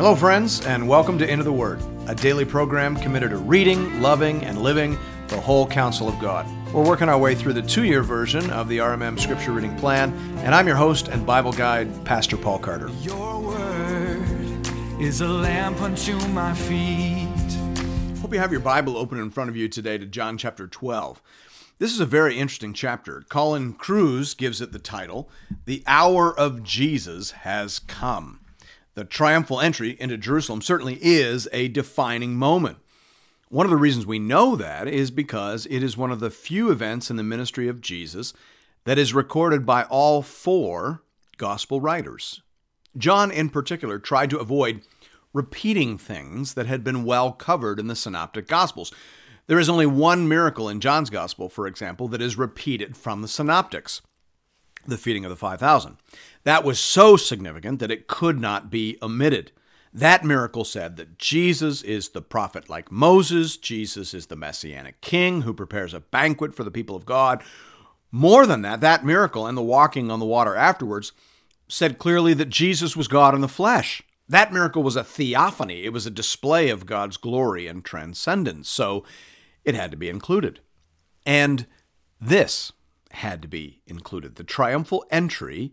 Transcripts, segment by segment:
Hello, friends, and welcome to Into the Word, a daily program committed to reading, loving, and living the whole counsel of God. We're working our way through the two year version of the RMM Scripture Reading Plan, and I'm your host and Bible guide, Pastor Paul Carter. Your word is a lamp unto my feet. Hope you have your Bible open in front of you today to John chapter 12. This is a very interesting chapter. Colin Kruse gives it the title, The Hour of Jesus Has Come. The triumphal entry into Jerusalem certainly is a defining moment. One of the reasons we know that is because it is one of the few events in the ministry of Jesus that is recorded by all four gospel writers. John, in particular, tried to avoid repeating things that had been well covered in the synoptic gospels. There is only one miracle in John's gospel, for example, that is repeated from the synoptics the feeding of the 5,000. That was so significant that it could not be omitted. That miracle said that Jesus is the prophet like Moses, Jesus is the messianic king who prepares a banquet for the people of God. More than that, that miracle and the walking on the water afterwards said clearly that Jesus was God in the flesh. That miracle was a theophany, it was a display of God's glory and transcendence, so it had to be included. And this had to be included. The triumphal entry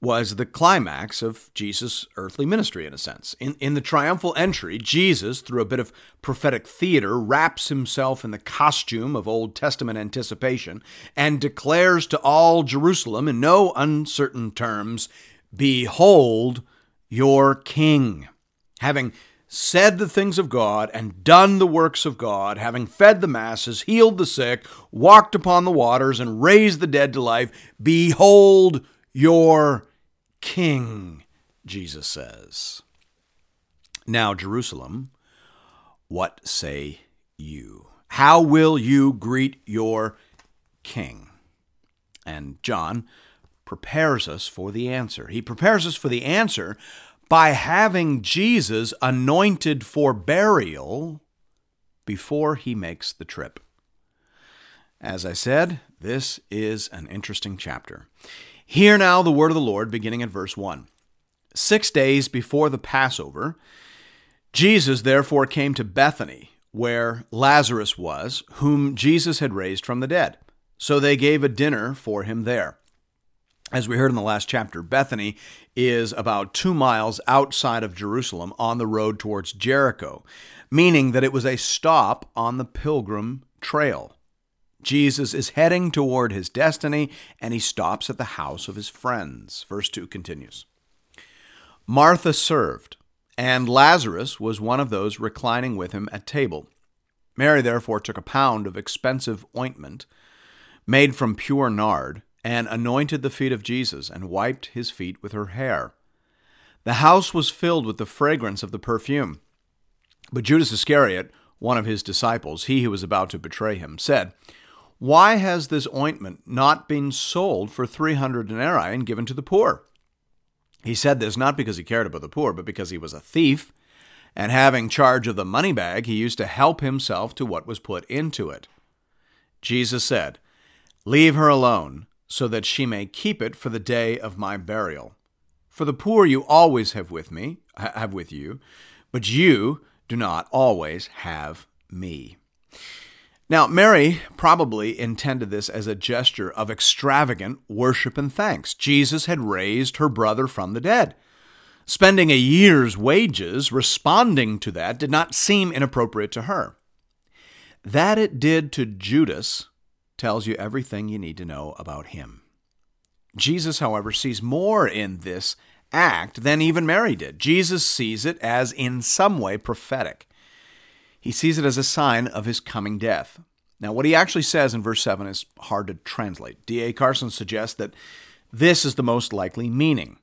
was the climax of Jesus' earthly ministry, in a sense. In, in the triumphal entry, Jesus, through a bit of prophetic theater, wraps himself in the costume of Old Testament anticipation and declares to all Jerusalem, in no uncertain terms, Behold your King. Having said the things of God and done the works of God, having fed the masses, healed the sick, walked upon the waters, and raised the dead to life, behold your king, Jesus says. Now, Jerusalem, what say you? How will you greet your king? And John prepares us for the answer. He prepares us for the answer by having Jesus anointed for burial before he makes the trip. As I said, this is an interesting chapter. Hear now the word of the Lord, beginning at verse 1. Six days before the Passover, Jesus therefore came to Bethany, where Lazarus was, whom Jesus had raised from the dead. So they gave a dinner for him there. As we heard in the last chapter, Bethany is about two miles outside of Jerusalem on the road towards Jericho, meaning that it was a stop on the pilgrim trail. Jesus is heading toward his destiny and he stops at the house of his friends. Verse 2 continues Martha served, and Lazarus was one of those reclining with him at table. Mary therefore took a pound of expensive ointment made from pure nard and anointed the feet of Jesus and wiped his feet with her hair. The house was filled with the fragrance of the perfume. But Judas Iscariot, one of his disciples, he who was about to betray him, said, Why has this ointment not been sold for three hundred denarii and given to the poor? He said this not because he cared about the poor, but because he was a thief, and having charge of the money bag, he used to help himself to what was put into it. Jesus said, Leave her alone so that she may keep it for the day of my burial. For the poor you always have with me, have with you, but you do not always have me. Now, Mary probably intended this as a gesture of extravagant worship and thanks. Jesus had raised her brother from the dead. Spending a year's wages responding to that did not seem inappropriate to her. That it did to Judas tells you everything you need to know about him. Jesus, however, sees more in this act than even Mary did. Jesus sees it as in some way prophetic. He sees it as a sign of his coming death. Now, what he actually says in verse 7 is hard to translate. D.A. Carson suggests that this is the most likely meaning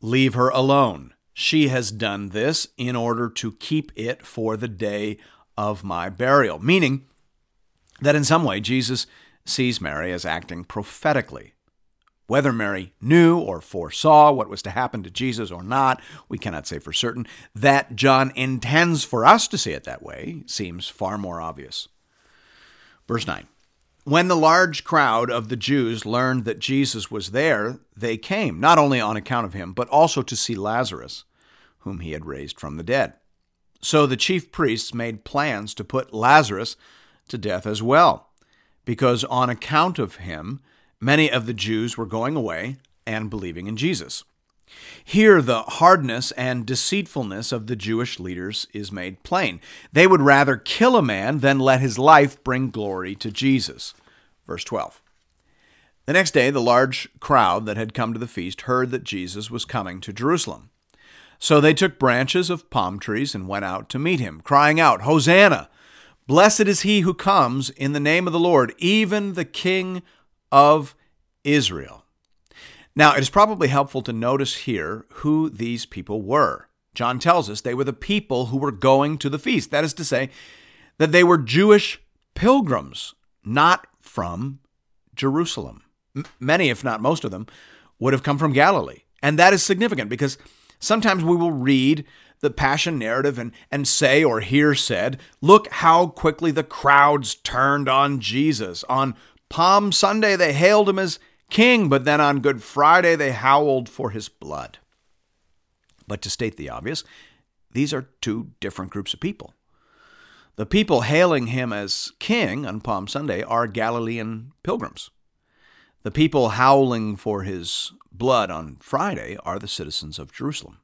Leave her alone. She has done this in order to keep it for the day of my burial. Meaning that in some way, Jesus sees Mary as acting prophetically. Whether Mary knew or foresaw what was to happen to Jesus or not, we cannot say for certain. That John intends for us to see it that way seems far more obvious. Verse 9 When the large crowd of the Jews learned that Jesus was there, they came, not only on account of him, but also to see Lazarus, whom he had raised from the dead. So the chief priests made plans to put Lazarus to death as well, because on account of him, many of the Jews were going away and believing in Jesus. Here, the hardness and deceitfulness of the Jewish leaders is made plain. They would rather kill a man than let his life bring glory to Jesus. Verse 12. The next day, the large crowd that had come to the feast heard that Jesus was coming to Jerusalem. So they took branches of palm trees and went out to meet him, crying out, Hosanna! Blessed is he who comes in the name of the Lord, even the King of Israel. Now, it is probably helpful to notice here who these people were. John tells us they were the people who were going to the feast. That is to say, that they were Jewish pilgrims, not from Jerusalem. M- many, if not most of them, would have come from Galilee. And that is significant because sometimes we will read the passion narrative and, and say or hear said, look how quickly the crowds turned on Jesus. On Palm Sunday, they hailed him as king, but then on Good Friday they howled for his blood. But to state the obvious, these are two different groups of people. The people hailing him as king on Palm Sunday are Galilean pilgrims. The people howling for his blood on Friday are the citizens of Jerusalem.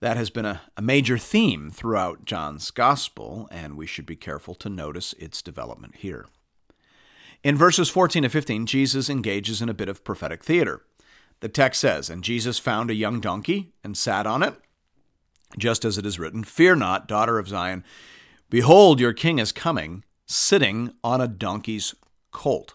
That has been a, a, major theme throughout John's Gospel, and we should be careful to notice its development here. In verses 14 to 15, Jesus engages in a bit of prophetic theater. The text says, And Jesus found a young donkey and sat on it, just as it is written, Fear not, daughter of Zion. Behold, your king is coming, sitting on a donkey's colt.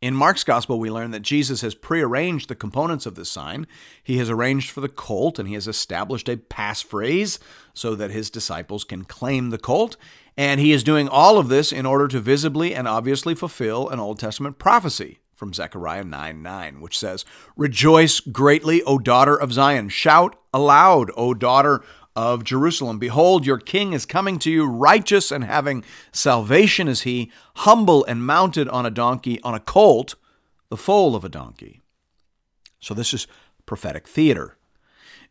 In Mark's gospel, we learn that Jesus has prearranged the components of this sign. He has arranged for the colt and he has established a passphrase so that his disciples can claim the colt. And he is doing all of this in order to visibly and obviously fulfill an Old Testament prophecy from Zechariah 9 9, which says, Rejoice greatly, O daughter of Zion. Shout aloud, O daughter of Jerusalem. Behold, your king is coming to you, righteous and having salvation is he, humble and mounted on a donkey, on a colt, the foal of a donkey. So this is prophetic theater.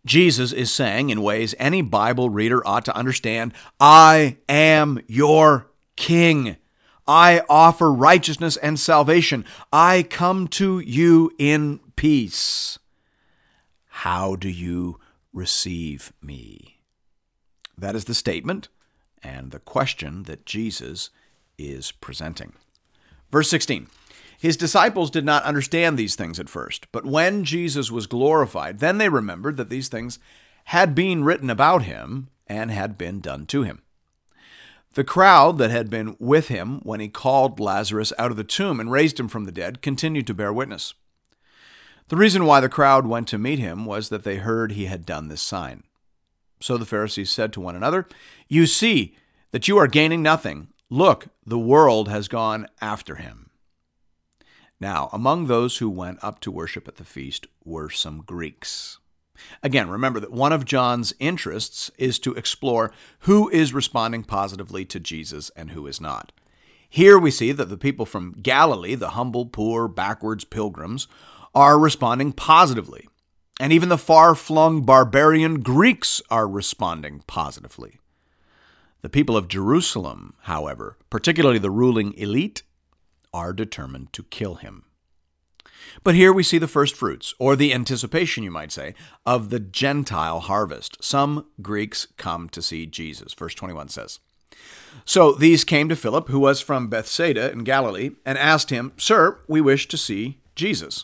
Jesus is saying, in ways any Bible reader ought to understand, I am your king. I offer righteousness and salvation. I come to you in peace. How do you receive me? That is the statement and the question that Jesus is presenting. Verse 16 His disciples did not understand these things at first, but when Jesus was glorified, then they remembered that these things had been written about him and had been done to him. The crowd that had been with him when he called Lazarus out of the tomb and raised him from the dead continued to bear witness. The reason why the crowd went to meet him was that they heard he had done this sign. So the Pharisees said to one another, You see that you are gaining nothing. Look, the world has gone after him. Now, among those who went up to worship at the feast were some Greeks. Again, remember that one of John's interests is to explore who is responding positively to Jesus and who is not. Here we see that the people from Galilee, the humble, poor, backwards pilgrims, are responding positively. And even the far flung barbarian Greeks are responding positively. The people of Jerusalem, however, particularly the ruling elite, are determined to kill him. But here we see the first fruits, or the anticipation, you might say, of the Gentile harvest. Some Greeks come to see Jesus. Verse 21 says So these came to Philip, who was from Bethsaida in Galilee, and asked him, Sir, we wish to see Jesus.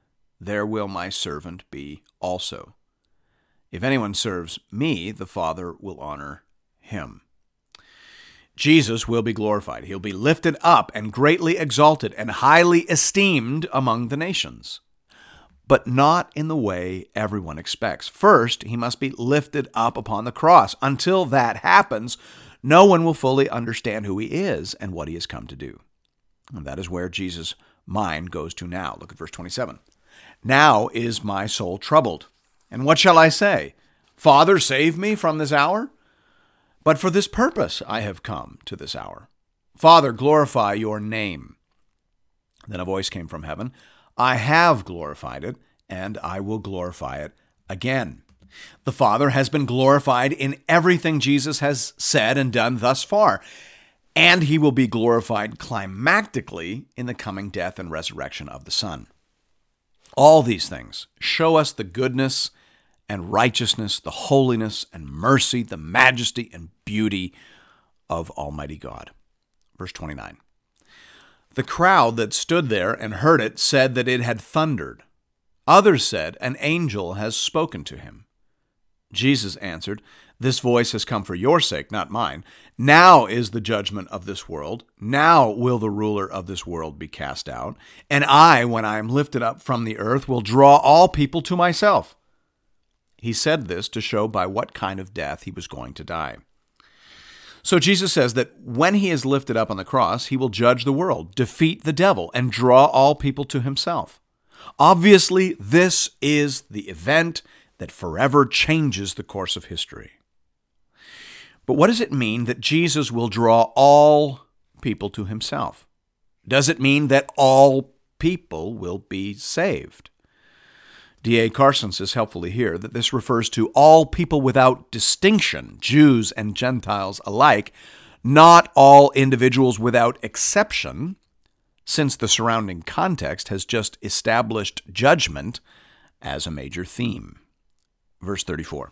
there will my servant be also. If anyone serves me, the Father will honor him. Jesus will be glorified. He'll be lifted up and greatly exalted and highly esteemed among the nations. but not in the way everyone expects. First, he must be lifted up upon the cross. Until that happens, no one will fully understand who he is and what he has come to do. And that is where Jesus' mind goes to now. Look at verse 27. Now is my soul troubled. And what shall I say? Father, save me from this hour? But for this purpose I have come to this hour. Father, glorify your name. Then a voice came from heaven I have glorified it, and I will glorify it again. The Father has been glorified in everything Jesus has said and done thus far, and he will be glorified climactically in the coming death and resurrection of the Son. All these things show us the goodness and righteousness, the holiness and mercy, the majesty and beauty of Almighty God. Verse 29. The crowd that stood there and heard it said that it had thundered. Others said, An angel has spoken to him. Jesus answered, This voice has come for your sake, not mine. Now is the judgment of this world. Now will the ruler of this world be cast out. And I, when I am lifted up from the earth, will draw all people to myself. He said this to show by what kind of death he was going to die. So Jesus says that when he is lifted up on the cross, he will judge the world, defeat the devil, and draw all people to himself. Obviously, this is the event that forever changes the course of history. But what does it mean that Jesus will draw all people to himself? Does it mean that all people will be saved? D.A. Carson says helpfully here that this refers to all people without distinction, Jews and Gentiles alike, not all individuals without exception, since the surrounding context has just established judgment as a major theme. Verse 34.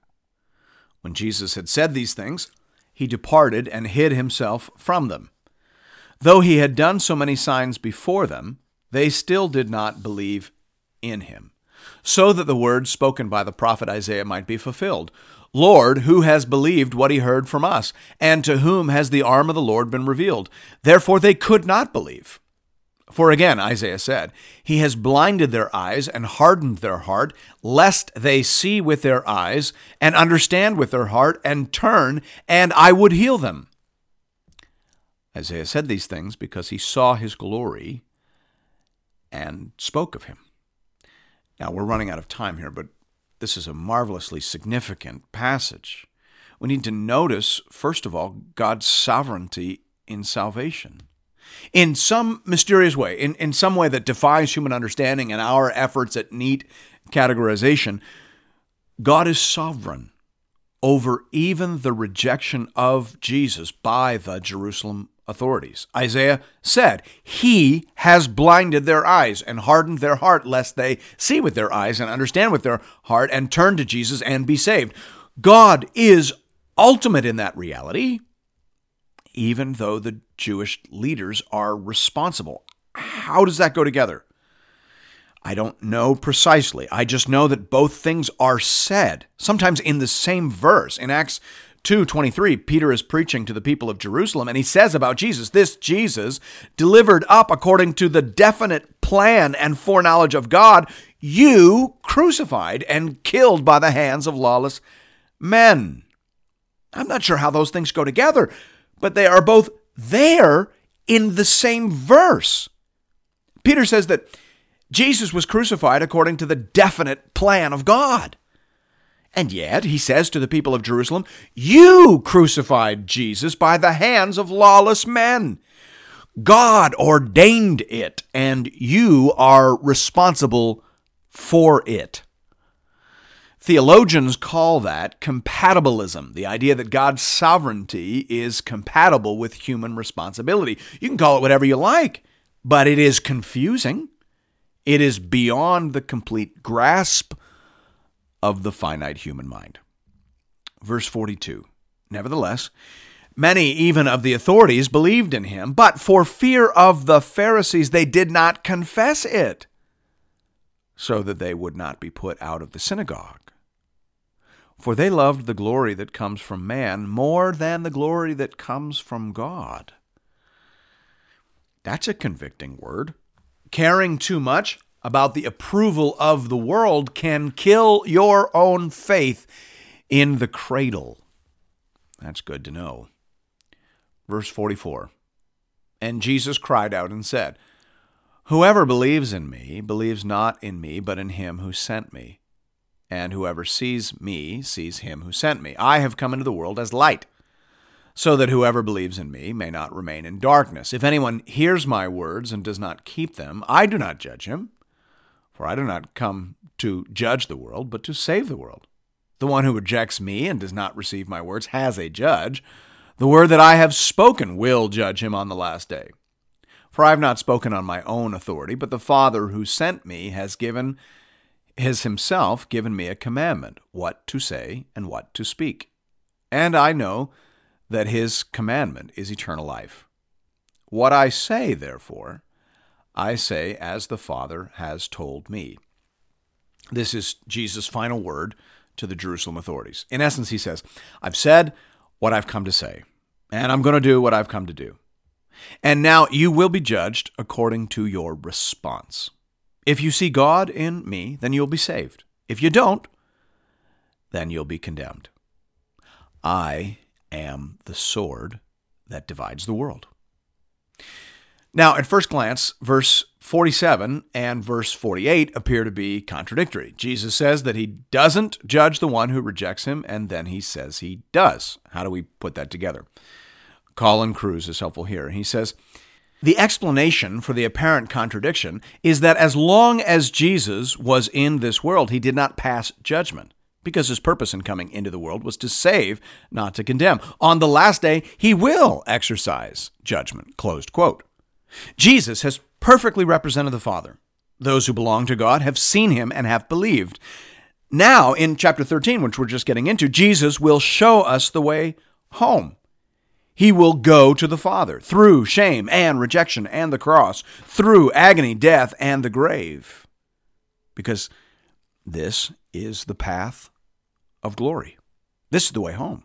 When Jesus had said these things, he departed and hid himself from them. Though he had done so many signs before them, they still did not believe in him so that the words spoken by the prophet Isaiah might be fulfilled. Lord, who has believed what he heard from us? And to whom has the arm of the Lord been revealed? Therefore they could not believe. For again, Isaiah said, He has blinded their eyes and hardened their heart, lest they see with their eyes and understand with their heart and turn, and I would heal them. Isaiah said these things because he saw his glory and spoke of him. Now, we're running out of time here, but this is a marvelously significant passage. We need to notice, first of all, God's sovereignty in salvation. In some mysterious way, in, in some way that defies human understanding and our efforts at neat categorization, God is sovereign over even the rejection of Jesus by the Jerusalem authorities. Isaiah said, He has blinded their eyes and hardened their heart, lest they see with their eyes and understand with their heart and turn to Jesus and be saved. God is ultimate in that reality, even though the Jewish leaders are responsible. How does that go together? I don't know precisely. I just know that both things are said, sometimes in the same verse. In Acts 2:23 Peter is preaching to the people of Jerusalem and he says about Jesus this Jesus delivered up according to the definite plan and foreknowledge of God you crucified and killed by the hands of lawless men I'm not sure how those things go together but they are both there in the same verse Peter says that Jesus was crucified according to the definite plan of God and yet, he says to the people of Jerusalem, You crucified Jesus by the hands of lawless men. God ordained it, and you are responsible for it. Theologians call that compatibilism, the idea that God's sovereignty is compatible with human responsibility. You can call it whatever you like, but it is confusing. It is beyond the complete grasp of the finite human mind. Verse 42 Nevertheless, many even of the authorities believed in him, but for fear of the Pharisees, they did not confess it, so that they would not be put out of the synagogue. For they loved the glory that comes from man more than the glory that comes from God. That's a convicting word. Caring too much about the approval of the world can kill your own faith in the cradle. That's good to know. Verse 44 And Jesus cried out and said, Whoever believes in me believes not in me, but in him who sent me. And whoever sees me sees him who sent me. I have come into the world as light so that whoever believes in me may not remain in darkness. If anyone hears my words and does not keep them, I do not judge him, for I do not come to judge the world, but to save the world. The one who rejects me and does not receive my words has a judge. The word that I have spoken will judge him on the last day. For I have not spoken on my own authority, but the Father who sent me has given has himself given me a commandment, what to say and what to speak. And I know that his commandment is eternal life. What I say, therefore, I say as the Father has told me. This is Jesus' final word to the Jerusalem authorities. In essence, he says, I've said what I've come to say, and I'm going to do what I've come to do. And now you will be judged according to your response. If you see God in me, then you'll be saved. If you don't, then you'll be condemned. I am the sword that divides the world. Now, at first glance, verse 47 and verse 48 appear to be contradictory. Jesus says that he doesn't judge the one who rejects him, and then he says he does. How do we put that together? Colin Kruse is helpful here. He says, the explanation for the apparent contradiction is that as long as Jesus was in this world, he did not pass judgment because his purpose in coming into the world was to save, not to condemn. On the last day, he will exercise judgment. Closed quote. Jesus has perfectly represented the Father. Those who belong to God have seen him and have believed. Now, in chapter 13, which we're just getting into, Jesus will show us the way home. He will go to the Father through shame and rejection and the cross, through agony, death, and the grave. Because this is the path of glory. This is the way home.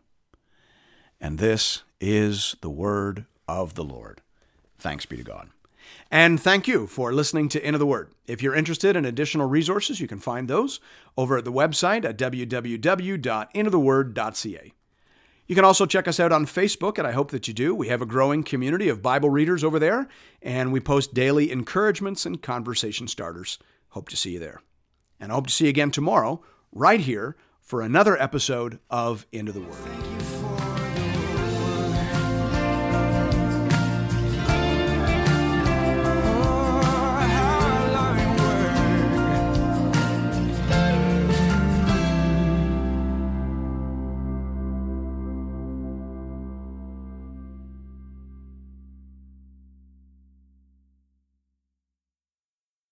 And this is the word of the Lord. Thanks be to God. And thank you for listening to Into the Word. If you're interested in additional resources, you can find those over at the website at www.intotheword.ca. You can also check us out on Facebook, and I hope that you do. We have a growing community of Bible readers over there, and we post daily encouragements and conversation starters. Hope to see you there. And I hope to see you again tomorrow, right here, for another episode of Into the Word.